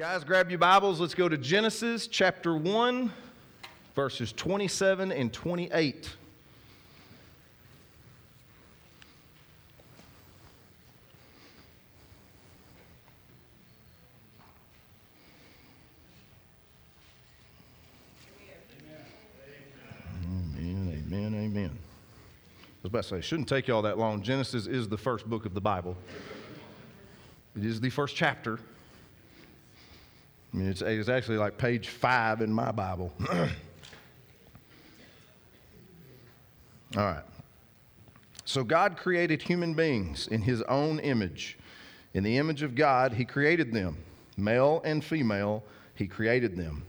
Guys, grab your Bibles. Let's go to Genesis chapter 1, verses 27 and 28. Amen, amen, amen. I was about to say, it shouldn't take you all that long. Genesis is the first book of the Bible, it is the first chapter. I mean, it's, it's actually like page five in my Bible. All right. So God created human beings in his own image. In the image of God, he created them. Male and female, he created them.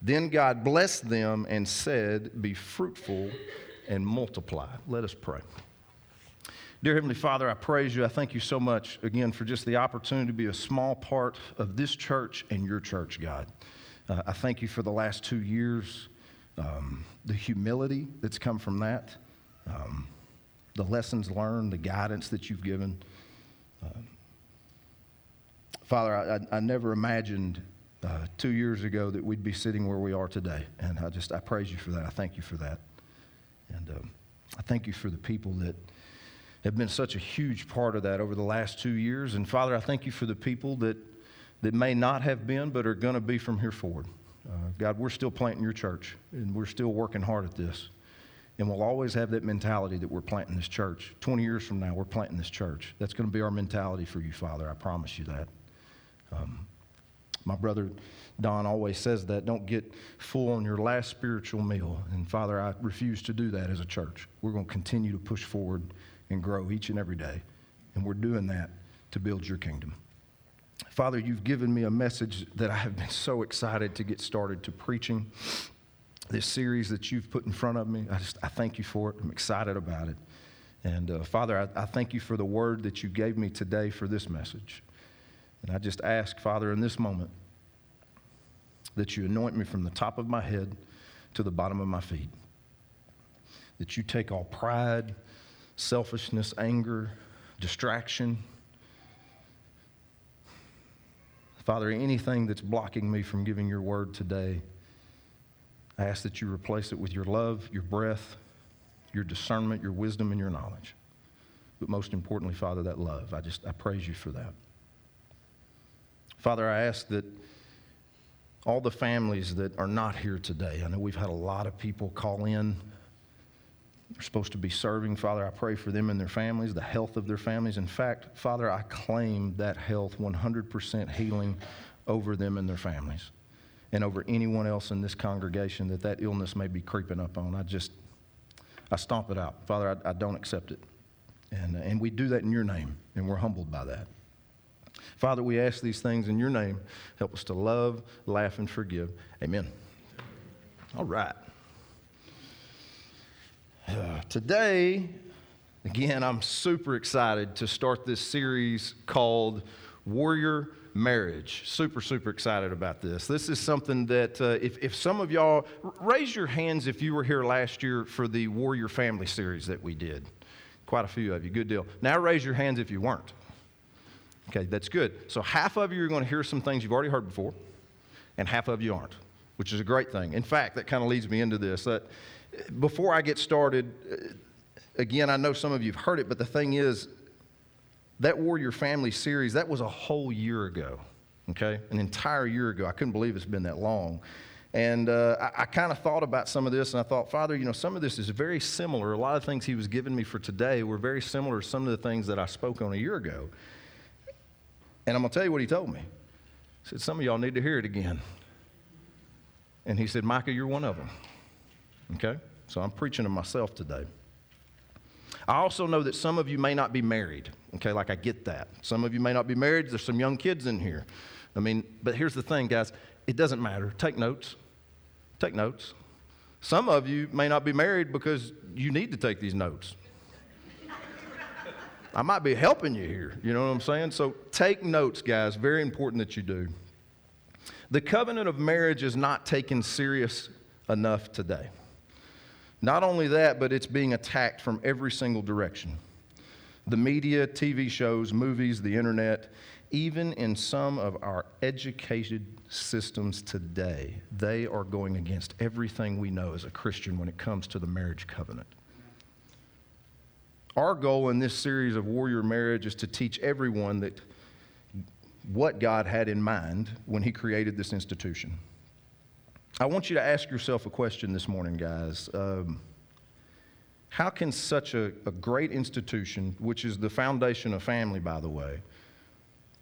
Then God blessed them and said, Be fruitful and multiply. Let us pray. Dear Heavenly Father, I praise you. I thank you so much again for just the opportunity to be a small part of this church and your church, God. Uh, I thank you for the last two years, um, the humility that's come from that, um, the lessons learned, the guidance that you've given. Uh, Father, I, I, never imagined uh, two years ago that we'd be sitting where we are today. And I just, I praise you for that. I thank you for that. And um, I thank you for the people that have been such a huge part of that over the last two years. And Father, I thank you for the people that, that may not have been, but are going to be from here forward. Uh, God, we're still planting your church, and we're still working hard at this. And we'll always have that mentality that we're planting this church. 20 years from now, we're planting this church. That's going to be our mentality for you, Father. I promise you that. Um, my brother Don always says that don't get full on your last spiritual meal. And Father, I refuse to do that as a church. We're going to continue to push forward and grow each and every day. And we're doing that to build your kingdom. Father, you've given me a message that I have been so excited to get started to preaching. This series that you've put in front of me, I just I thank you for it. I'm excited about it. And uh, Father, I, I thank you for the word that you gave me today for this message. And I just ask, Father, in this moment, that you anoint me from the top of my head to the bottom of my feet. That you take all pride, selfishness, anger, distraction. Father, anything that's blocking me from giving your word today, I ask that you replace it with your love, your breath, your discernment, your wisdom, and your knowledge. But most importantly, Father, that love. I just, I praise you for that. Father, I ask that all the families that are not here today, I know we've had a lot of people call in they're supposed to be serving. Father, I pray for them and their families, the health of their families. In fact, Father, I claim that health 100% healing over them and their families and over anyone else in this congregation that that illness may be creeping up on. I just, I stomp it out. Father, I, I don't accept it. And, uh, and we do that in your name, and we're humbled by that. Father, we ask these things in your name. Help us to love, laugh, and forgive. Amen. All right. today, again, I'm super excited to start this series called Warrior Marriage. Super, super excited about this. This is something that, uh, if, if some of y'all, raise your hands if you were here last year for the Warrior Family series that we did. Quite a few of you. Good deal. Now raise your hands if you weren't. Okay, that's good. So half of you are going to hear some things you've already heard before, and half of you aren't, which is a great thing. In fact, that kind of leads me into this. That before I get started, uh, again, I know some of you have heard it, but the thing is, that Warrior Family series, that was a whole year ago, okay? An entire year ago. I couldn't believe it's been that long. And uh, I, I kind of thought about some of this, and I thought, Father, you know, some of this is very similar. A lot of things He was giving me for today were very similar to some of the things that I spoke on a year ago. And I'm going to tell you what He told me. He said, Some of y'all need to hear it again. And He said, Micah, you're one of them. Okay? So I'm preaching to myself today. I also know that some of you may not be married. Okay, like I get that. Some of you may not be married. There's some young kids in here. I mean, but here's the thing, guys it doesn't matter. Take notes. Take notes. Some of you may not be married because you need to take these notes. I might be helping you here. You know what I'm saying? So take notes, guys. Very important that you do. The covenant of marriage is not taken serious enough today. Not only that, but it's being attacked from every single direction the media, TV shows, movies, the internet. even in some of our educated systems today, they are going against everything we know as a Christian when it comes to the marriage covenant. Our goal in this series of Warrior Marriage is to teach everyone that what God had in mind when He created this institution. I want you to ask yourself a question this morning, guys. Um, how can such a, a great institution, which is the foundation of family, by the way,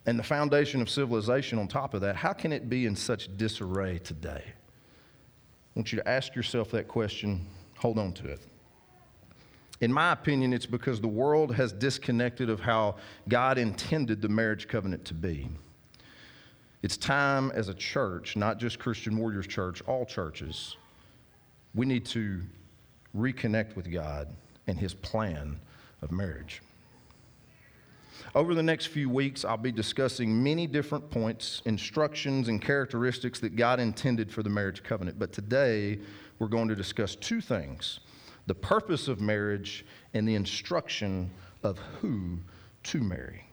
and the foundation of civilization on top of that, how can it be in such disarray today? I want you to ask yourself that question, hold on to it. In my opinion, it's because the world has disconnected of how God intended the marriage covenant to be. It's time as a church, not just Christian Warriors Church, all churches, we need to reconnect with God and His plan of marriage. Over the next few weeks, I'll be discussing many different points, instructions, and characteristics that God intended for the marriage covenant. But today, we're going to discuss two things the purpose of marriage and the instruction of who to marry.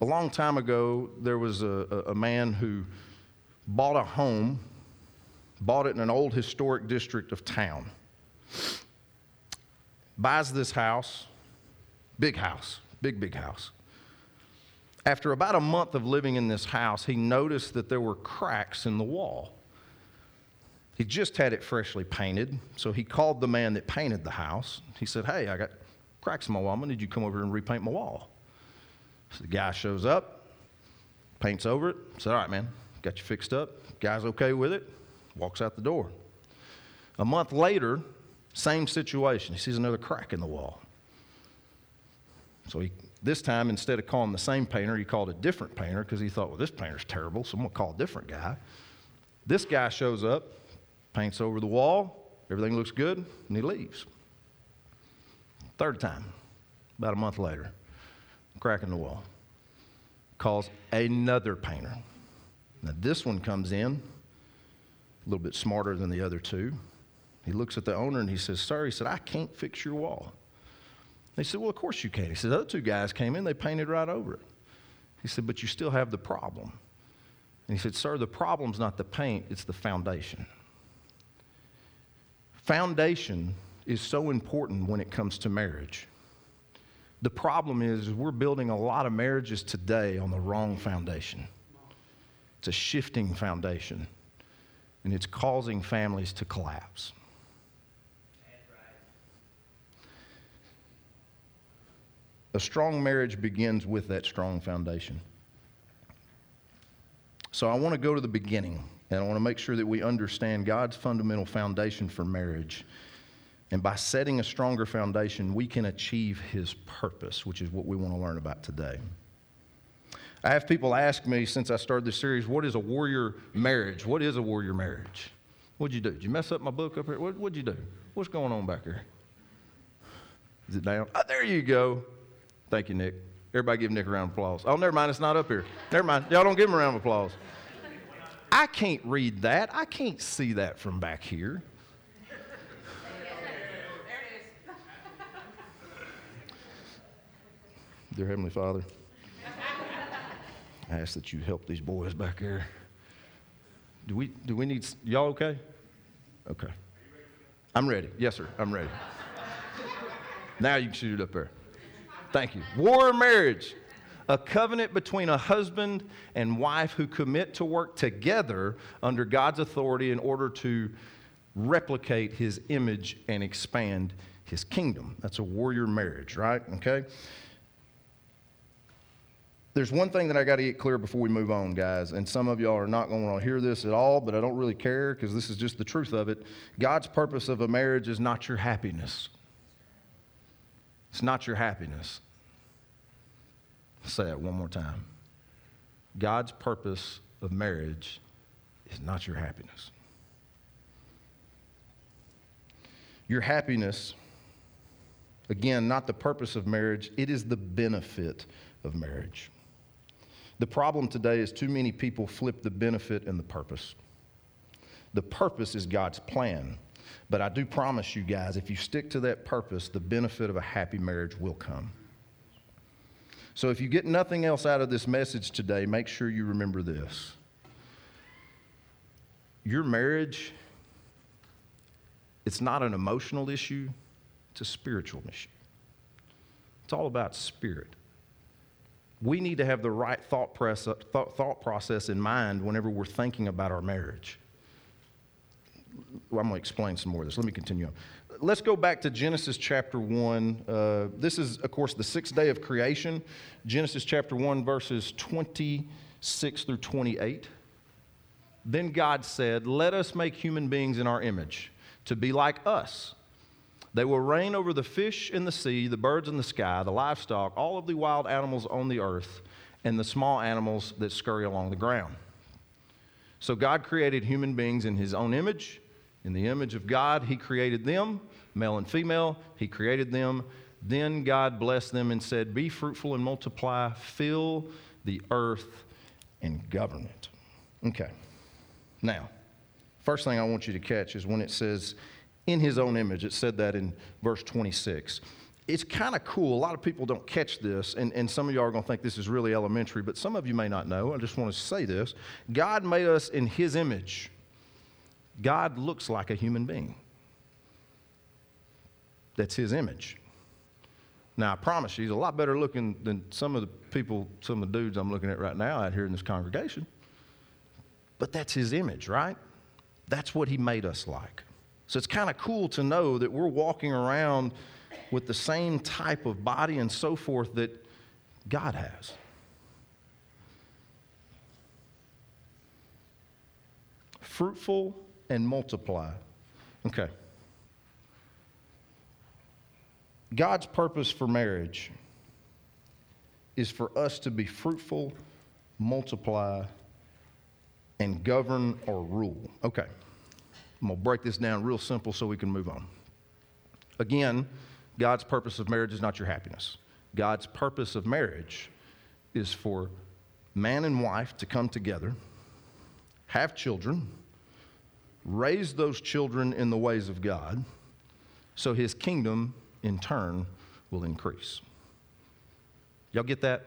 A long time ago, there was a, a man who bought a home, bought it in an old historic district of town. Buys this house, big house, big, big house. After about a month of living in this house, he noticed that there were cracks in the wall. He just had it freshly painted, so he called the man that painted the house. He said, Hey, I got cracks in my wall. I'm gonna need you to come over and repaint my wall. So the guy shows up, paints over it, says, All right, man, got you fixed up. Guy's okay with it, walks out the door. A month later, same situation. He sees another crack in the wall. So he, this time, instead of calling the same painter, he called a different painter because he thought, well, this painter's terrible, so I'm going to call a different guy. This guy shows up, paints over the wall, everything looks good, and he leaves. Third time, about a month later, crack in the wall. Calls another painter. Now, this one comes in, a little bit smarter than the other two. He looks at the owner and he says, Sir, he said, I can't fix your wall. They said, Well, of course you can. He said, The other two guys came in, they painted right over it. He said, But you still have the problem. And he said, Sir, the problem's not the paint, it's the foundation. Foundation is so important when it comes to marriage. The problem is, we're building a lot of marriages today on the wrong foundation. It's a shifting foundation, and it's causing families to collapse. A strong marriage begins with that strong foundation. So I want to go to the beginning, and I want to make sure that we understand God's fundamental foundation for marriage. And by setting a stronger foundation, we can achieve His purpose, which is what we want to learn about today. I have people ask me since I started this series, what is a warrior marriage? What is a warrior marriage? What'd you do? Did you mess up my book up here? What, would you do? What's going on back here? Is it down? Oh, there you go. Thank you, Nick. Everybody give Nick a round of applause. Oh, never mind, it's not up here. Never mind. Y'all don't give him a round of applause. I can't read that. I can't see that from back here. Dear Heavenly Father, I ask that you help these boys back here. Do we, do we need, y'all okay? Okay. I'm ready. Yes, sir, I'm ready. now you can shoot it up there. Thank you. War marriage, a covenant between a husband and wife who commit to work together under God's authority in order to replicate his image and expand his kingdom. That's a warrior marriage, right? Okay? There's one thing that I got to get clear before we move on, guys, and some of y'all are not going to want to hear this at all, but I don't really care because this is just the truth of it. God's purpose of a marriage is not your happiness. It's not your happiness. I'll say that one more time. God's purpose of marriage is not your happiness. Your happiness, again, not the purpose of marriage, it is the benefit of marriage. The problem today is too many people flip the benefit and the purpose. The purpose is God's plan. But I do promise you guys, if you stick to that purpose, the benefit of a happy marriage will come. So if you get nothing else out of this message today, make sure you remember this. Your marriage, it's not an emotional issue, it's a spiritual issue. It's all about spirit. We need to have the right thought, press, thought, process in mind whenever we're thinking about our marriage. I'm going to explain some more of this. Let me continue on. Let's go back to Genesis chapter 1. Uh, this is, of course, the sixth day of creation. Genesis chapter 1, verses 26 through 28. Then God said, Let us make human beings in our image, to be like us. They will reign over the fish in the sea, the birds in the sky, the livestock, all of the wild animals on the earth, and the small animals that scurry along the ground. So God created human beings in his own image. In the image of God, he created them, male and female, he created them. Then God blessed them and said, Be fruitful and multiply, fill the earth and govern it. Okay. Now, first thing I want you to catch is when it says, in his own image. It said that in verse 26. It's kind of cool. A lot of people don't catch this, and, and some of you are going to think this is really elementary, but some of you may not know. I just want to say this God made us in his image. God looks like a human being. That's his image. Now, I promise you, he's a lot better looking than some of the people, some of the dudes I'm looking at right now out here in this congregation. But that's his image, right? That's what he made us like. So it's kind of cool to know that we're walking around with the same type of body and so forth that God has. Fruitful and multiply. Okay. God's purpose for marriage is for us to be fruitful, multiply, and govern or rule. Okay. I'm going to break this down real simple so we can move on. Again, God's purpose of marriage is not your happiness. God's purpose of marriage is for man and wife to come together, have children, raise those children in the ways of God, so his kingdom in turn will increase. Y'all get that?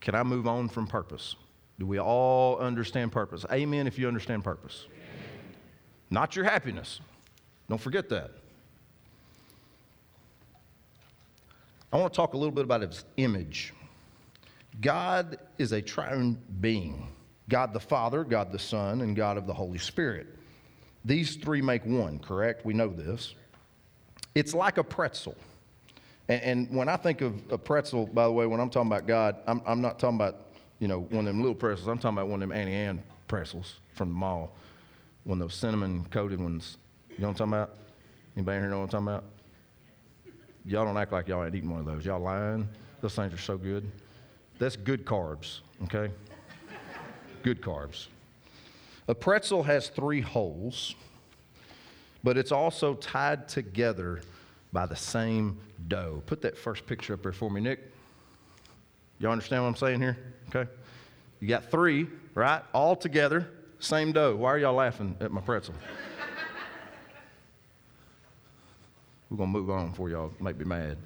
Can I move on from purpose? Do we all understand purpose? Amen if you understand purpose not your happiness. Don't forget that. I want to talk a little bit about his image. God is a triune being God the Father, God the Son, and God of the Holy Spirit. These three make one, correct? We know this. It's like a pretzel. And, and when I think of a pretzel, by the way, when I'm talking about God, I'm, I'm not talking about, you know, one of them little pretzels. I'm talking about one of them Auntie Anne pretzels from the mall one of those cinnamon coated ones. You know what I'm talking about? Anybody here know what I'm talking about? Y'all don't act like y'all ain't eating one of those. Y'all lying? Those things are so good. That's good carbs, okay? good carbs. A pretzel has three holes, but it's also tied together by the same dough. Put that first picture up there for me, Nick. Y'all understand what I'm saying here? Okay? You got three, right? All together same dough. Why are y'all laughing at my pretzel? We're going to move on before y'all make me mad.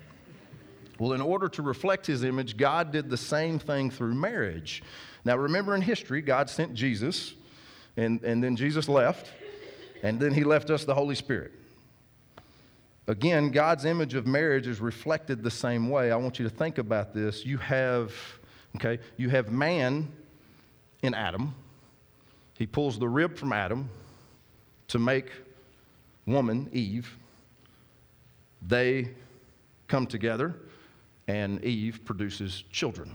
Well, in order to reflect his image, God did the same thing through marriage. Now, remember in history, God sent Jesus, and, and then Jesus left, and then he left us the Holy Spirit. Again, God's image of marriage is reflected the same way. I want you to think about this. You have, okay, you have man in Adam, he pulls the rib from Adam to make woman, Eve. They come together, and Eve produces children,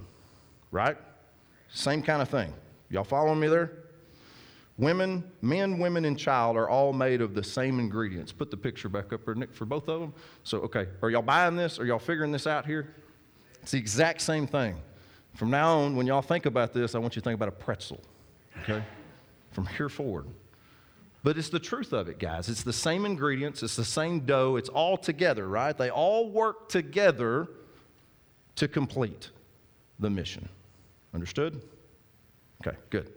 right? Same kind of thing. Y'all following me there? Women, men, women, and child are all made of the same ingredients. Put the picture back up there, Nick, for both of them. So, okay, are y'all buying this? Are y'all figuring this out here? It's the exact same thing. From now on, when y'all think about this, I want you to think about a pretzel, okay? From here forward. But it's the truth of it, guys. It's the same ingredients, it's the same dough, it's all together, right? They all work together to complete the mission. Understood? Okay, good.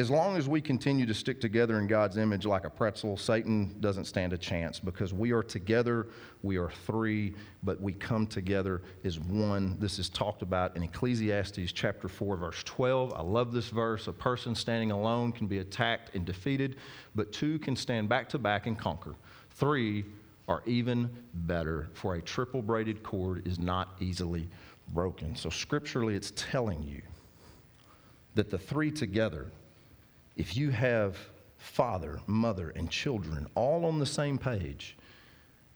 As long as we continue to stick together in God's image like a pretzel, Satan doesn't stand a chance because we are together, we are three, but we come together as one. This is talked about in Ecclesiastes chapter 4, verse 12. I love this verse. A person standing alone can be attacked and defeated, but two can stand back to back and conquer. Three are even better, for a triple braided cord is not easily broken. So, scripturally, it's telling you that the three together if you have father, mother, and children all on the same page,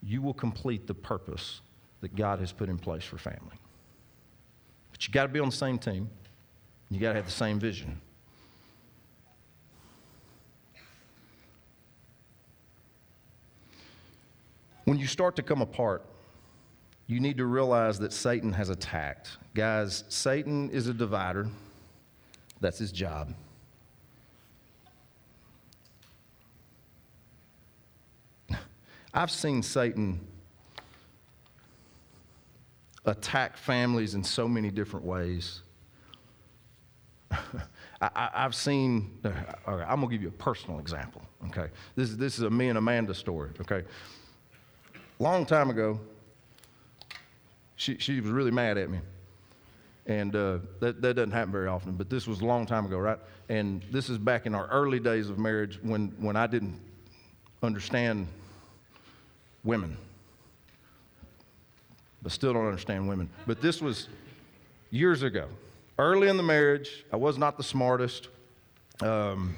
you will complete the purpose that God has put in place for family. But you got to be on the same team. You got to have the same vision. When you start to come apart, you need to realize that Satan has attacked. Guys, Satan is a divider. That's his job. I've seen Satan attack families in so many different ways. I, have seen, uh, I'm going to give you a personal example, okay? This, this is a me and Amanda story, okay? Long time ago, she, she was really mad at me. And uh, that, that doesn't happen very often, but this was a long time ago, right? And this is back in our early days of marriage when, when I didn't understand women, but still don't understand women. But this was years ago, early in the marriage. I was not the smartest. Um,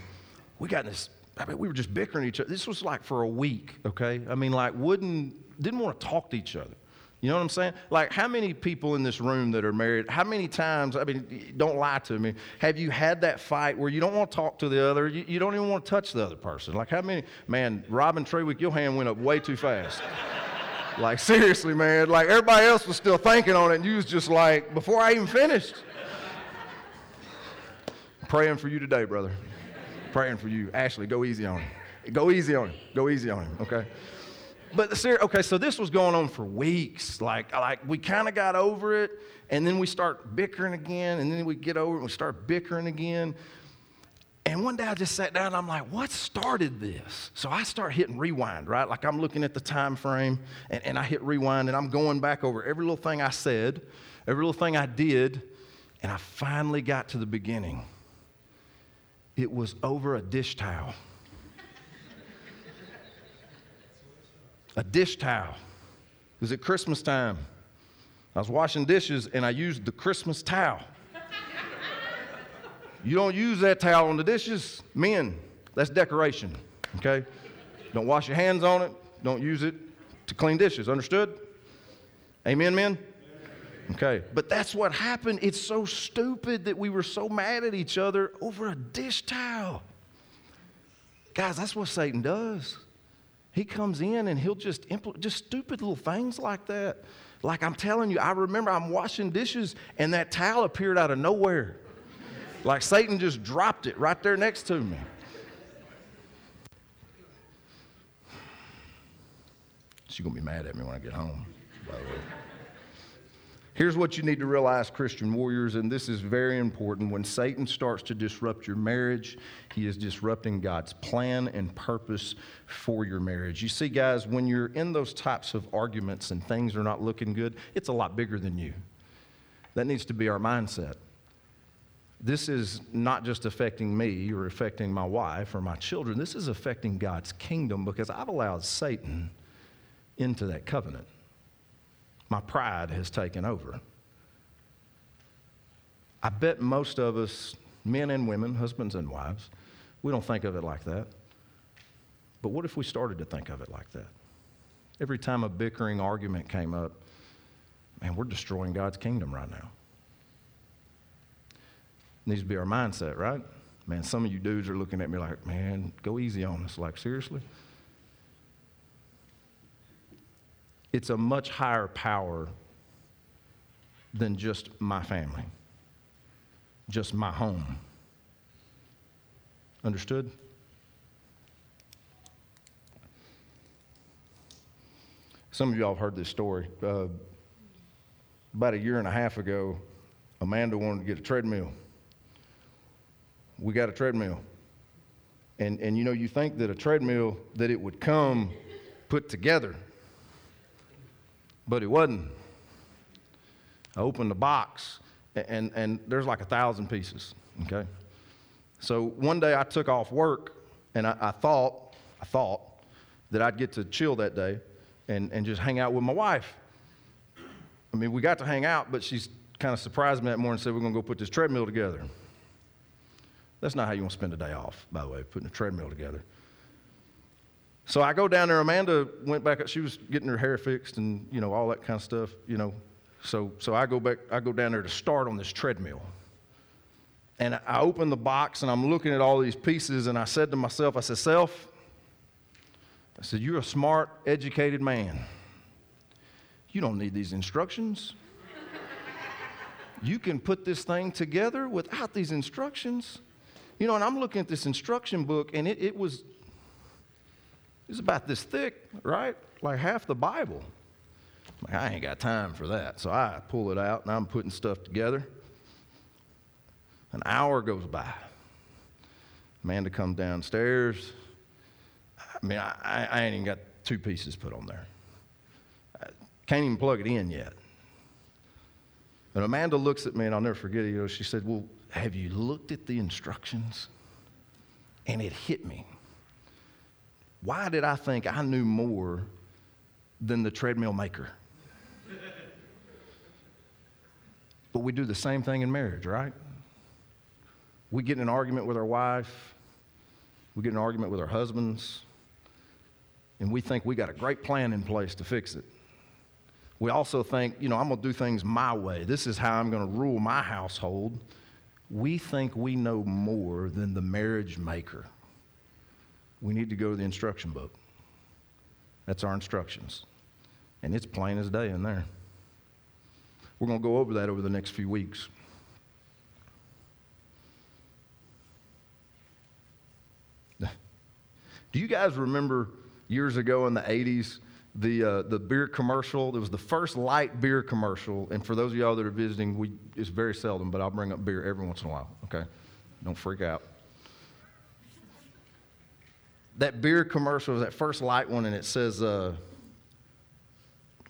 we got this. I mean, we were just bickering each other. This was like for a week, okay? I mean, like, wouldn't, didn't want to talk to each other. You know what I'm saying? Like, how many people in this room that are married, how many times, I mean, don't lie to me, have you had that fight where you don't want to talk to the other, you, you don't even want to touch the other person? Like, how many, man, Robin Trewick, your hand went up way too fast. like, seriously, man, like everybody else was still thinking on it, and you was just like, before I even finished. praying for you today, brother. praying for you. Ashley, go easy on him. Go easy on him. Go easy on him, okay? But the, okay, so this was going on for weeks. Like, like we kind of got over it, and then we start bickering again, and then we get over it, and we start bickering again. And one day I just sat down and I'm like, what started this? So I start hitting rewind, right? Like I'm looking at the time frame and, and I hit rewind and I'm going back over every little thing I said, every little thing I did, and I finally got to the beginning. It was over a dish towel. A dish towel. It was at Christmas time. I was washing dishes and I used the Christmas towel. you don't use that towel on the dishes, men. That's decoration, okay? Don't wash your hands on it. Don't use it to clean dishes. Understood? Amen, men? Okay, but that's what happened. It's so stupid that we were so mad at each other over a dish towel. Guys, that's what Satan does. He comes in and he'll just implement just stupid little things like that. Like I'm telling you, I remember I'm washing dishes and that towel appeared out of nowhere. like Satan just dropped it right there next to me. She's gonna be mad at me when I get home, by the way. Here's what you need to realize, Christian warriors, and this is very important. When Satan starts to disrupt your marriage, he is disrupting God's plan and purpose for your marriage. You see, guys, when you're in those types of arguments and things are not looking good, it's a lot bigger than you. That needs to be our mindset. This is not just affecting me or affecting my wife or my children. This is affecting God's kingdom because I've allowed Satan into that covenant my pride has taken over. I bet most of us, men and women, husbands and wives, we don't think of it like that. But what if we started to think of it like that? Every time a bickering argument came up, man, we're destroying God's kingdom right now. Needs to be our mindset, right? Man, some of you dudes are looking at me like, man, go easy on us. Like, seriously? It's a much higher power than just my family, just my home. Understood? Some of y'all have heard this story. Uh, about a year and a half ago, Amanda wanted to get a treadmill. We got a treadmill. And, and you know, you think that a treadmill, that it would come put together, but it wasn't. I opened the box, and, and there's like a thousand pieces, okay? So one day I took off work, and I, I thought, I thought that I'd get to chill that day and, and just hang out with my wife. I mean, we got to hang out, but she's kind of surprised me that morning and said, We're going to go put this treadmill together. That's not how you want to spend a day off, by the way, putting a treadmill together. So I go down there. Amanda went back. She was getting her hair fixed and you know all that kind of stuff. You know, so so I go back. I go down there to start on this treadmill. And I open the box and I'm looking at all these pieces and I said to myself, I said, "Self," I said, "You're a smart, educated man. You don't need these instructions." you can put this thing together without these instructions. You know, and I'm looking at this instruction book, and it, it was it's about this thick, right? Like half the Bible. Like, I ain't got time for that. So I pull it out and I'm putting stuff together. An hour goes by. Amanda comes downstairs. I mean, I, I ain't even got two pieces put on there. I can't even plug it in yet. And Amanda looks at me, and I'll never forget it. You know, she said, Well, have you looked at the instructions? And it hit me. Why did I think I knew more than the treadmill maker? but we do the same thing in marriage, right? We get in an argument with our wife, we get in an argument with our husbands, and we think we got a great plan in place to fix it. We also think, you know, I'm going to do things my way. This is how I'm going to rule my household. We think we know more than the marriage maker. We need to go to the instruction book. That's our instructions. And it's plain as day in there. We're going to go over that over the next few weeks. Do you guys remember years ago in the 80s the, uh, the beer commercial. It was the first light beer commercial. And for those of y'all that are visiting, we, it's very seldom, but I'll bring up beer every once in a while, okay? Don't freak out. That beer commercial that first light one, and it says, uh,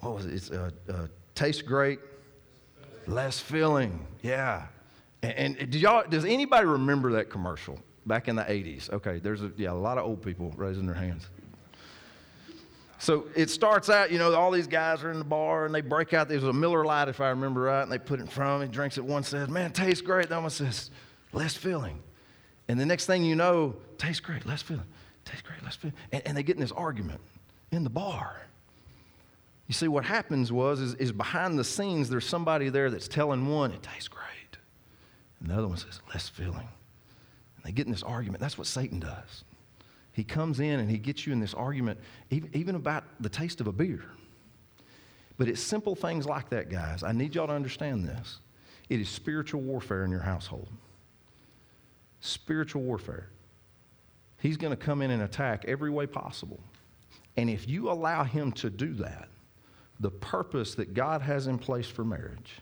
what was it? It's uh, uh, tastes great, less filling. Yeah. And, and did y'all, does anybody remember that commercial back in the 80s? Okay, there's a, yeah, a lot of old people raising their hands. So it starts out, you know, all these guys are in the bar and they break out. There's a Miller Lite, if I remember right, and they put it in front of him. He drinks it. One says, Man, tastes great. The other one says, Less filling. And the next thing you know, tastes great, less filling. Tastes great, filling. And, and they get in this argument in the bar. You see, what happens was, is, is behind the scenes, there's somebody there that's telling one, it tastes great. And the other one says, less filling. And they get in this argument. That's what Satan does. He comes in and he gets you in this argument, even, even about the taste of a beer. But it's simple things like that, guys. I need y'all to understand this. It is spiritual warfare in your household. Spiritual warfare. He's going to come in and attack every way possible. And if you allow him to do that, the purpose that God has in place for marriage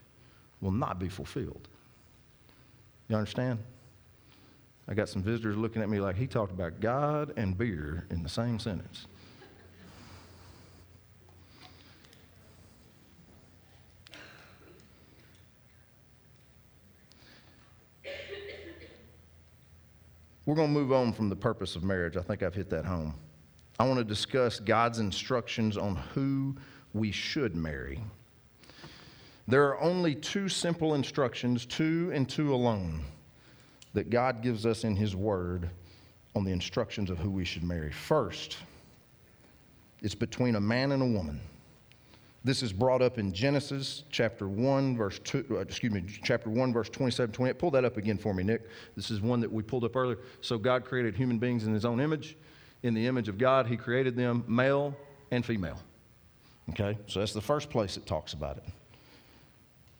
will not be fulfilled. You understand? I got some visitors looking at me like he talked about God and beer in the same sentence. We're going to move on from the purpose of marriage. I think I've hit that home. I want to discuss God's instructions on who we should marry. There are only two simple instructions, two and two alone that God gives us in His Word on the instructions of who we should marry. First, it's between a man and a woman. This is brought up in Genesis chapter 1, verse 2, uh, excuse me, chapter 1, verse 27, 28. Pull that up again for me, Nick. This is one that we pulled up earlier. So God created human beings in his own image. In the image of God, he created them male and female. Okay? So that's the first place it talks about it.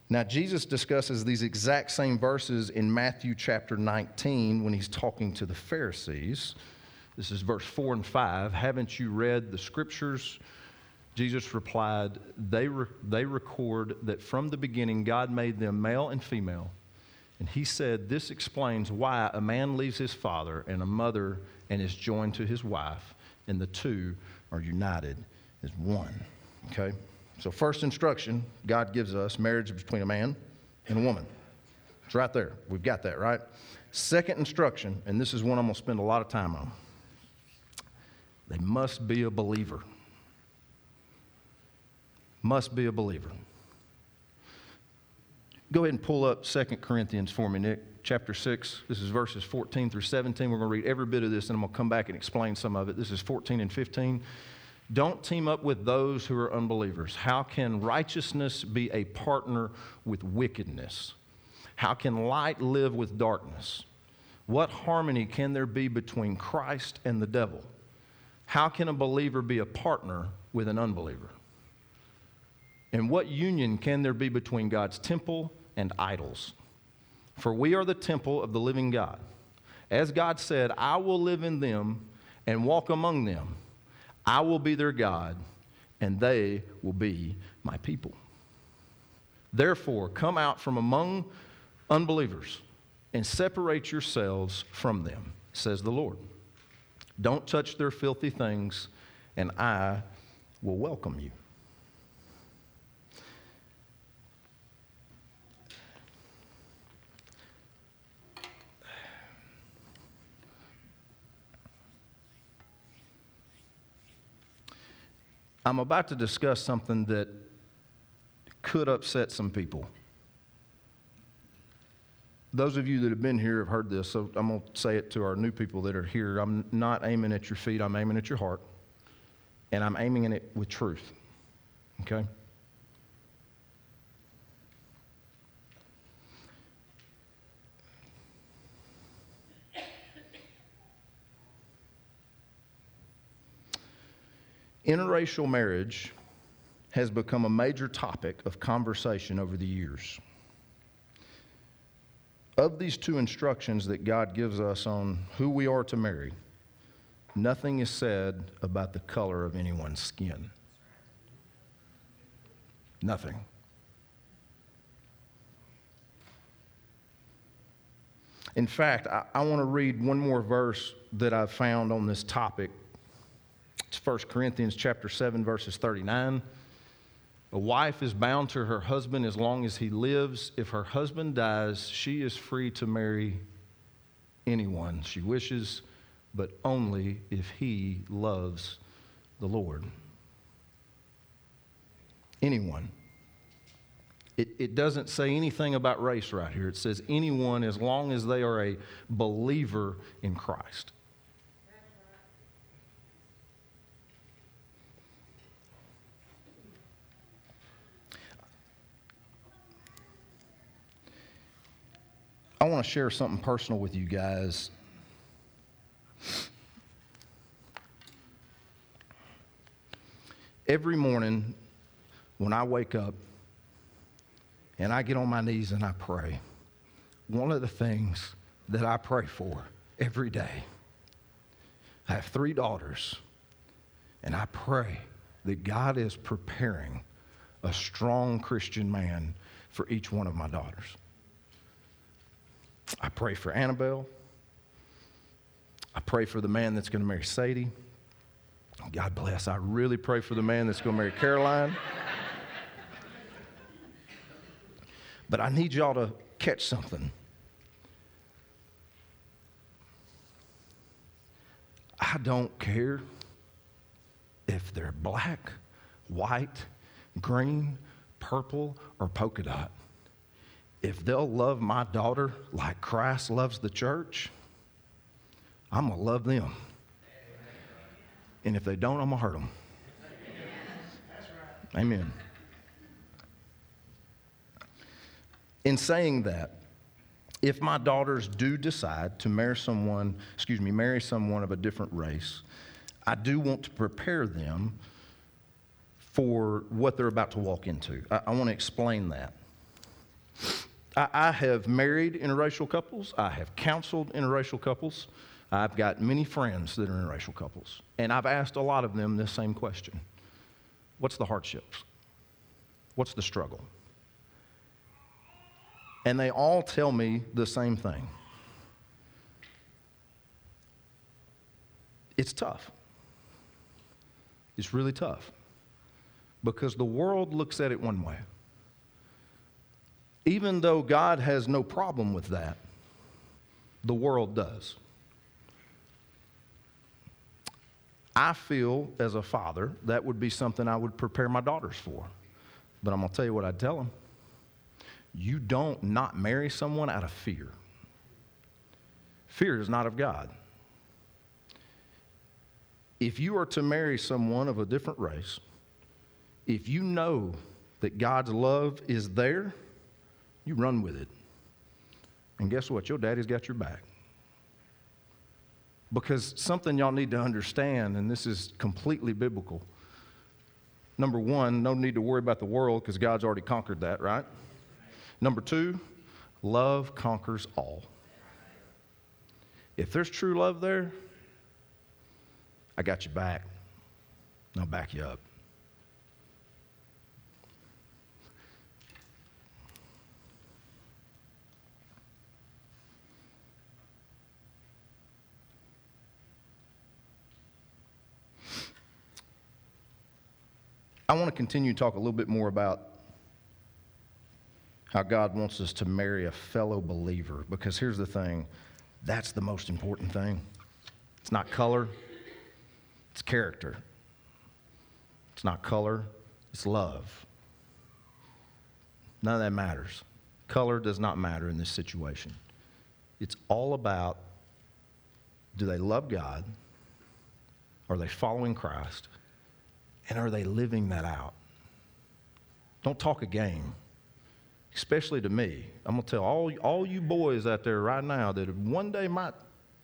Now, Jesus discusses these exact same verses in Matthew chapter 19 when he's talking to the Pharisees. This is verse 4 and 5. Haven't you read the scriptures? Jesus replied, They, re- they record that from the beginning God made them male and female. And he said, This explains why a man leaves his father and a mother and is joined to his wife, and the two are united as one. Okay? So, first instruction God gives us marriage between a man and a woman. It's right there. We've got that, right? Second instruction, and this is one I'm going to spend a lot of time on they must be a believer. Must be a believer. Go ahead and pull up 2 Corinthians for me, Nick, chapter 6. This is verses 14 through 17. We're going to read every bit of this, and I'm going to come back and explain some of it. This is 14 and 15. Don't team up with those who are unbelievers. How can righteousness be a partner with wickedness? How can light live with darkness? What harmony can there be between Christ and the devil? How can a believer be a partner with an unbeliever? And what union can there be between God's temple and idols? For we are the temple of the living God. As God said, I will live in them and walk among them. I will be their God, and they will be my people. Therefore, come out from among unbelievers and separate yourselves from them, says the Lord. Don't touch their filthy things, and I will welcome you. I'm about to discuss something that could upset some people. Those of you that have been here have heard this, so I'm going to say it to our new people that are here. I'm not aiming at your feet, I'm aiming at your heart, and I'm aiming at it with truth. Okay? Interracial marriage has become a major topic of conversation over the years. Of these two instructions that God gives us on who we are to marry, nothing is said about the color of anyone's skin. Nothing. In fact, I, I want to read one more verse that I've found on this topic it's 1 Corinthians chapter 7 verses 39. A wife is bound to her husband as long as he lives. If her husband dies, she is free to marry anyone she wishes, but only if he loves the Lord. Anyone. It, it doesn't say anything about race right here. It says anyone as long as they are a believer in Christ. I want to share something personal with you guys. Every morning when I wake up and I get on my knees and I pray, one of the things that I pray for every day, I have three daughters, and I pray that God is preparing a strong Christian man for each one of my daughters. I pray for Annabelle. I pray for the man that's going to marry Sadie. God bless. I really pray for the man that's going to marry Caroline. but I need y'all to catch something. I don't care if they're black, white, green, purple, or polka dot if they'll love my daughter like Christ loves the church, I'm going to love them. And if they don't, I'm going to hurt them. Amen. In saying that, if my daughters do decide to marry someone, excuse me, marry someone of a different race, I do want to prepare them for what they're about to walk into. I, I want to explain that. I, I have married interracial couples, I have counseled interracial couples. I've got many friends that are interracial couples, and I've asked a lot of them this same question What's the hardships? What's the struggle? And they all tell me the same thing. It's tough. It's really tough because the world looks at it one way. Even though God has no problem with that, the world does. I feel as a father that would be something I would prepare my daughters for. But I'm going to tell you what I'd tell them. You don't not marry someone out of fear. Fear is not of God. If you are to marry someone of a different race, if you know that God's love is there, you run with it. And guess what? Your daddy's got your back. Because something y'all need to understand, and this is completely biblical. Number one, no need to worry about the world because God's already conquered that, right? Number two, love conquers all. If there's true love there, I got you back. I'll back you up. I want to continue to talk a little bit more about how God wants us to marry a fellow believer because here's the thing that's the most important thing. It's not color, it's character. It's not color, it's love. None of that matters. Color does not matter in this situation. It's all about do they love God? Are they following Christ? And are they living that out? Don't talk a game, especially to me. I'm going to tell all, all you boys out there right now that one day might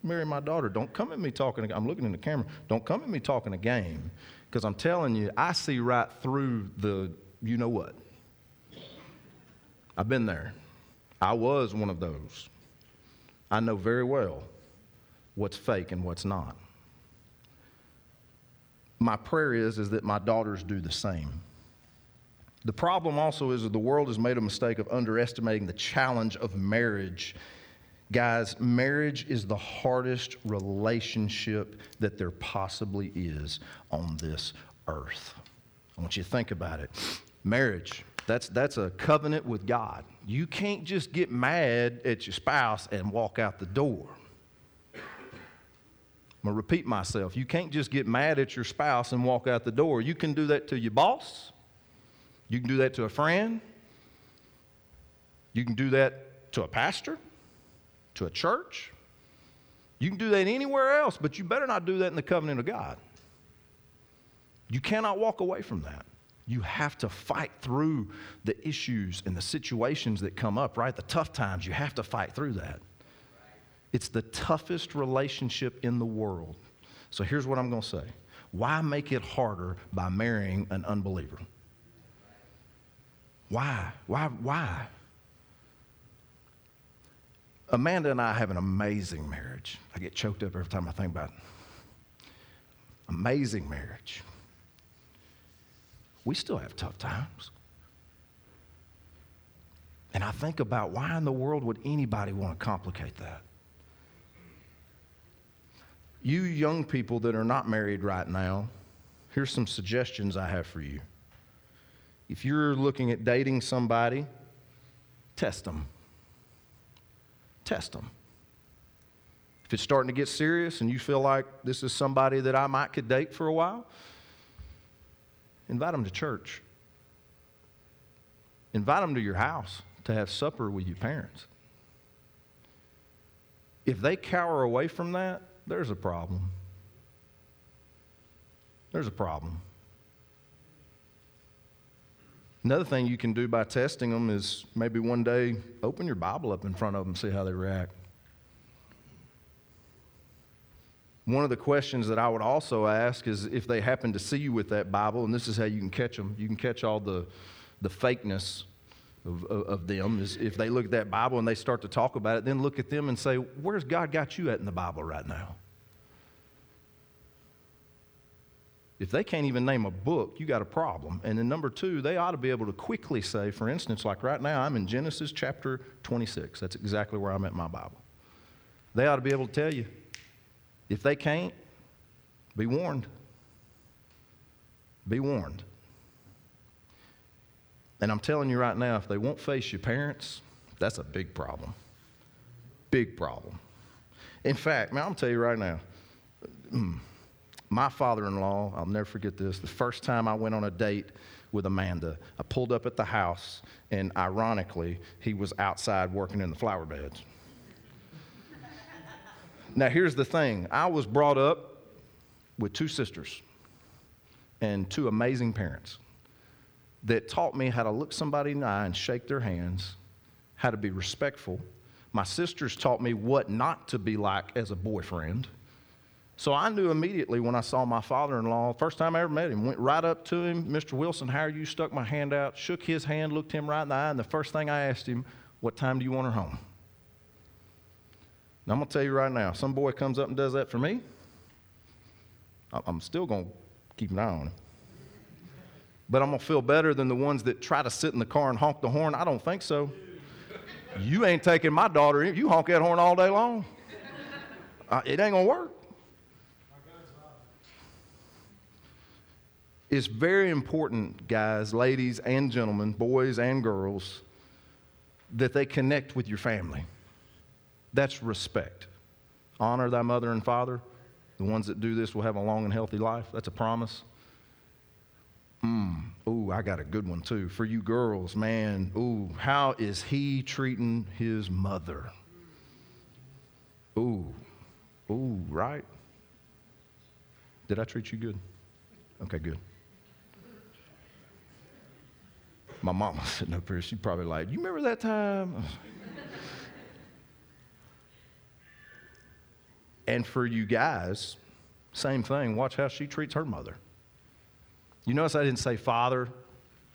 marry my daughter, don't come at me talking. I'm looking in the camera. Don't come at me talking a game because I'm telling you, I see right through the you know what. I've been there. I was one of those. I know very well what's fake and what's not my prayer is, is that my daughters do the same. The problem also is that the world has made a mistake of underestimating the challenge of marriage. Guys, marriage is the hardest relationship that there possibly is on this earth. I want you to think about it. Marriage, that's, that's a covenant with God. You can't just get mad at your spouse and walk out the door. I'm going to repeat myself. You can't just get mad at your spouse and walk out the door. You can do that to your boss. You can do that to a friend. You can do that to a pastor, to a church. You can do that anywhere else, but you better not do that in the covenant of God. You cannot walk away from that. You have to fight through the issues and the situations that come up, right? The tough times, you have to fight through that. It's the toughest relationship in the world. So here's what I'm going to say why make it harder by marrying an unbeliever? Why? Why? Why? Amanda and I have an amazing marriage. I get choked up every time I think about it. Amazing marriage. We still have tough times. And I think about why in the world would anybody want to complicate that? You young people that are not married right now, here's some suggestions I have for you. If you're looking at dating somebody, test them. Test them. If it's starting to get serious and you feel like this is somebody that I might could date for a while, invite them to church. Invite them to your house to have supper with your parents. If they cower away from that, there's a problem. There's a problem. Another thing you can do by testing them is maybe one day open your Bible up in front of them, see how they react. One of the questions that I would also ask is if they happen to see you with that Bible, and this is how you can catch them, you can catch all the, the fakeness of, of, them, is if they look at that Bible and they start to talk about it, then look at them and say, Where's God got you at in the Bible right now? If they can't even name a book, you got a problem. And then number two, they ought to be able to quickly say, for instance, like right now, I'm in Genesis chapter 26. That's exactly where I'm at in my Bible. They ought to be able to tell you. If they can't, be warned. Be warned. And I'm telling you right now, if they won't face your parents, that's a big problem. Big problem. In fact, man, I'm tell you right now, mm, my father in law, I'll never forget this, the first time I went on a date with Amanda, I pulled up at the house, and ironically, he was outside working in the flower beds. now, here's the thing I was brought up with two sisters and two amazing parents that taught me how to look somebody in the eye and shake their hands, how to be respectful. My sisters taught me what not to be like as a boyfriend. So I knew immediately when I saw my father in law, first time I ever met him, went right up to him, Mr. Wilson, how are you? Stuck my hand out, shook his hand, looked him right in the eye, and the first thing I asked him, What time do you want her home? Now I'm going to tell you right now, some boy comes up and does that for me, I'm still going to keep an eye on him. But I'm going to feel better than the ones that try to sit in the car and honk the horn. I don't think so. You ain't taking my daughter. You honk that horn all day long. Uh, it ain't going to work. It's very important, guys, ladies and gentlemen, boys and girls, that they connect with your family. That's respect. Honor thy mother and father. The ones that do this will have a long and healthy life. That's a promise. I got a good one too. For you girls, man, ooh, how is he treating his mother? Ooh, ooh, right? Did I treat you good? Okay, good. My mama sitting up here, she probably like, you remember that time? and for you guys, same thing. Watch how she treats her mother. You notice I didn't say father,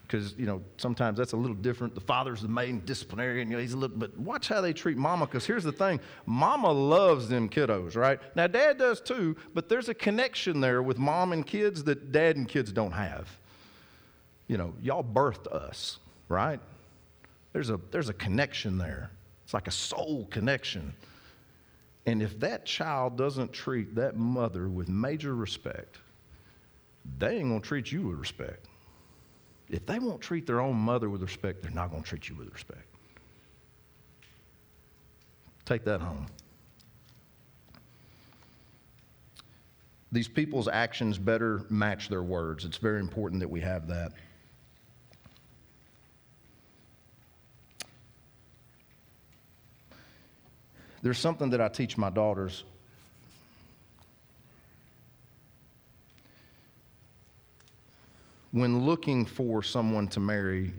because you know sometimes that's a little different. The father's the main disciplinarian, you know, he's a little. But watch how they treat mama, because here's the thing: mama loves them kiddos, right? Now dad does too, but there's a connection there with mom and kids that dad and kids don't have. You know, y'all birthed us, right? There's a there's a connection there. It's like a soul connection. And if that child doesn't treat that mother with major respect, they ain't going to treat you with respect. If they won't treat their own mother with respect, they're not going to treat you with respect. Take that home. These people's actions better match their words. It's very important that we have that. There's something that I teach my daughters when looking for someone to marry,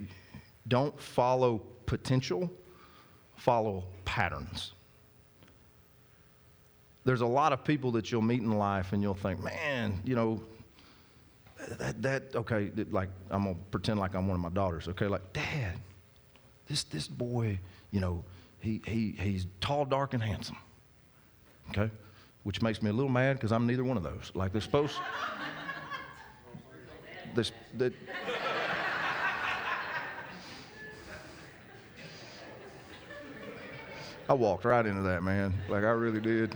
don't follow potential, follow patterns. There's a lot of people that you'll meet in life and you'll think, man, you know, that, that okay, like I'm gonna pretend like I'm one of my daughters, okay? Like, Dad, this this boy, you know, he he he's tall, dark, and handsome. Okay? Which makes me a little mad because I'm neither one of those. Like they're supposed this, I walked right into that, man. Like I really did.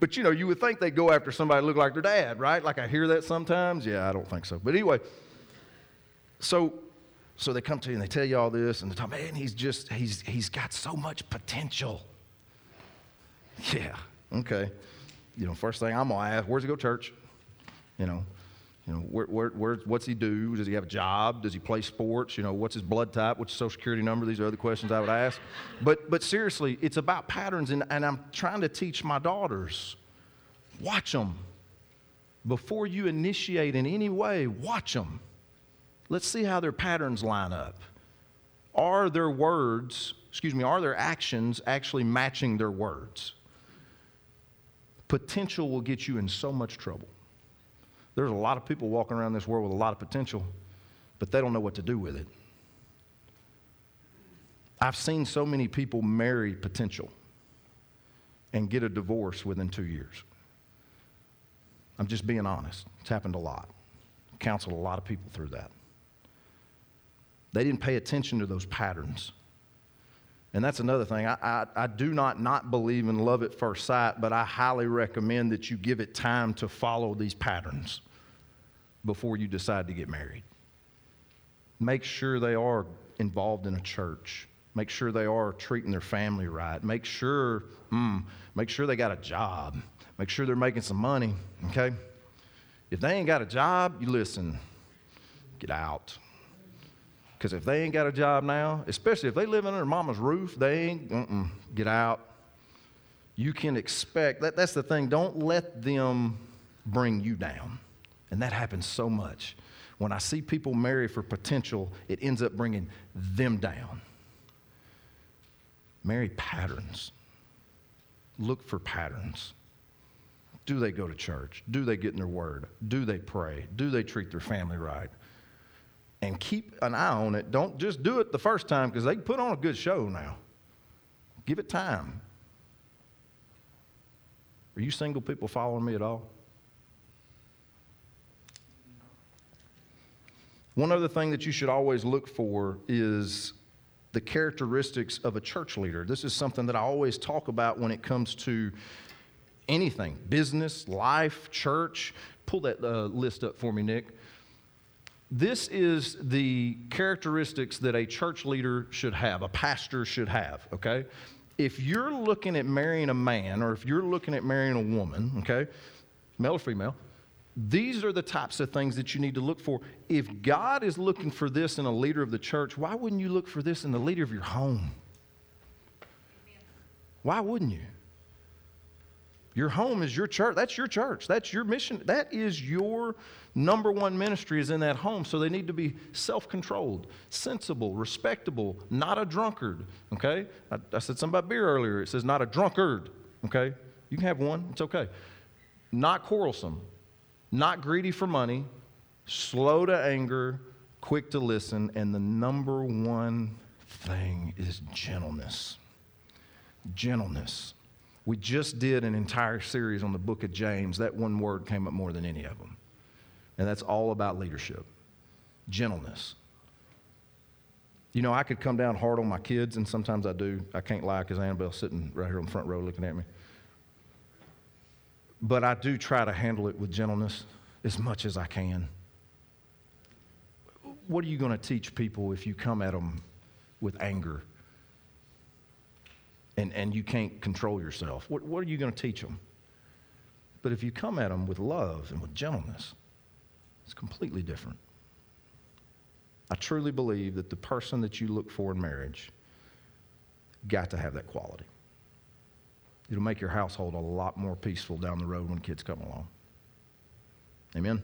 But you know, you would think they'd go after somebody that looked like their dad, right? Like I hear that sometimes. Yeah, I don't think so. But anyway, so so they come to you and they tell you all this, and they're talk, man, he's just he's he's got so much potential. Yeah, okay. You know, first thing I'm gonna ask, where's he go church? You know, you know, where, where, where, what's he do? Does he have a job? Does he play sports? You know, what's his blood type? What's his social security number? These are other questions I would ask. But, but seriously, it's about patterns, and, and I'm trying to teach my daughters watch them. Before you initiate in any way, watch them. Let's see how their patterns line up. Are their words, excuse me, are their actions actually matching their words? Potential will get you in so much trouble. There's a lot of people walking around this world with a lot of potential, but they don't know what to do with it. I've seen so many people marry potential and get a divorce within two years. I'm just being honest. It's happened a lot. Counseled a lot of people through that. They didn't pay attention to those patterns. And that's another thing. I, I, I, do not not believe in love at first sight, but I highly recommend that you give it time to follow these patterns before you decide to get married. Make sure they are involved in a church. Make sure they are treating their family right. Make sure, mm, make sure they got a job. Make sure they're making some money, okay? If they ain't got a job, you listen, get out. Because if they ain't got a job now, especially if they live under mama's roof, they ain't, get out. You can expect, that, that's the thing, don't let them bring you down. And that happens so much. When I see people marry for potential, it ends up bringing them down. Marry patterns. Look for patterns. Do they go to church? Do they get in their word? Do they pray? Do they treat their family right? And keep an eye on it. Don't just do it the first time because they put on a good show now. Give it time. Are you single people following me at all? One other thing that you should always look for is the characteristics of a church leader. This is something that I always talk about when it comes to anything business, life, church. Pull that uh, list up for me, Nick. This is the characteristics that a church leader should have, a pastor should have, okay? If you're looking at marrying a man or if you're looking at marrying a woman, okay, male or female, these are the types of things that you need to look for. If God is looking for this in a leader of the church, why wouldn't you look for this in the leader of your home? Why wouldn't you? Your home is your church. That's your church. That's your mission. That is your number one ministry is in that home. So they need to be self controlled, sensible, respectable, not a drunkard. Okay? I, I, said something about beer earlier. It says not a drunkard. Okay? You can have one, it's okay. Not quarrelsome, not greedy for money, slow to anger, quick to listen, and the number one thing is gentleness. Gentleness. We just did an entire series on the book of James. That one word came up more than any of them. And that's all about leadership gentleness. You know, I could come down hard on my kids, and sometimes I do. I can't lie because Annabelle's sitting right here on the front row looking at me. But I do try to handle it with gentleness as much as I can. What are you going to teach people if you come at them with anger and, and you can't control yourself. What, what are you going to teach them? But if you come at them with love and with gentleness, it's completely different. I truly believe that the person that you look for in marriage got to have that quality. It'll make your household a lot more peaceful down the road when kids come along. Amen.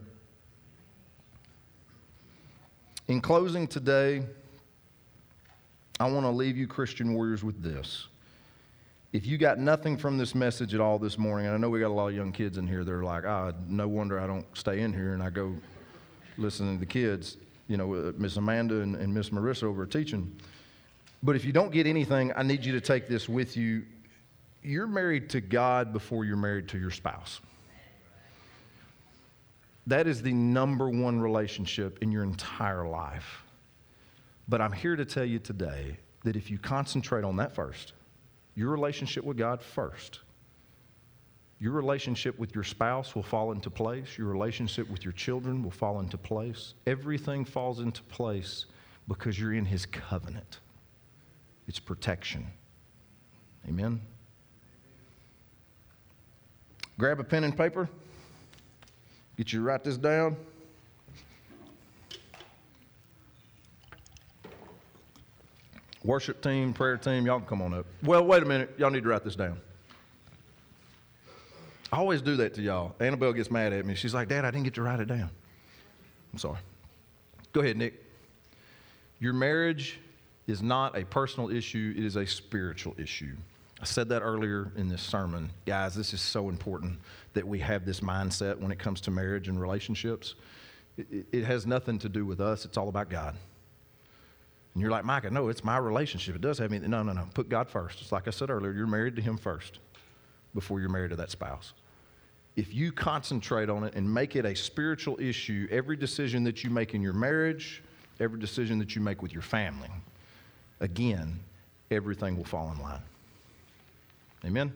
In closing today, I want to leave you, Christian warriors, with this if you got nothing from this message at all this morning, and I know we got a lot of young kids in here, they're like, ah, no wonder I don't stay in here and I go listen to the kids, you know, uh, Miss Amanda and, and Miss Marissa over teaching. But if you don't get anything, I need you to take this with you. You're married to God before you're married to your spouse. That is the number one relationship in your entire life. But I'm here to tell you today that if you concentrate on that first, your relationship with God first. Your relationship with your spouse will fall into place. Your relationship with your children will fall into place. Everything falls into place because you're in His covenant. It's protection. Amen. Grab a pen and paper. Get you to write this down. Worship team, prayer team, y'all can come on up. Well, wait a minute. Y'all need to write this down. I always do that to y'all. Annabelle gets mad at me. She's like, Dad, I didn't get to write it down. I'm sorry. Go ahead, Nick. Your marriage is not a personal issue, it is a spiritual issue. I said that earlier in this sermon. Guys, this is so important that we have this mindset when it comes to marriage and relationships. It, it has nothing to do with us, it's all about God. And you're like, Micah, no, it's my relationship. It does have me. No, no, no. Put God first. It's like I said earlier, you're married to Him first before you're married to that spouse. if you concentrate on it and make it a spiritual issue, every decision that you make in your marriage, every decision that you make with your family, again, everything will fall in line. Amen?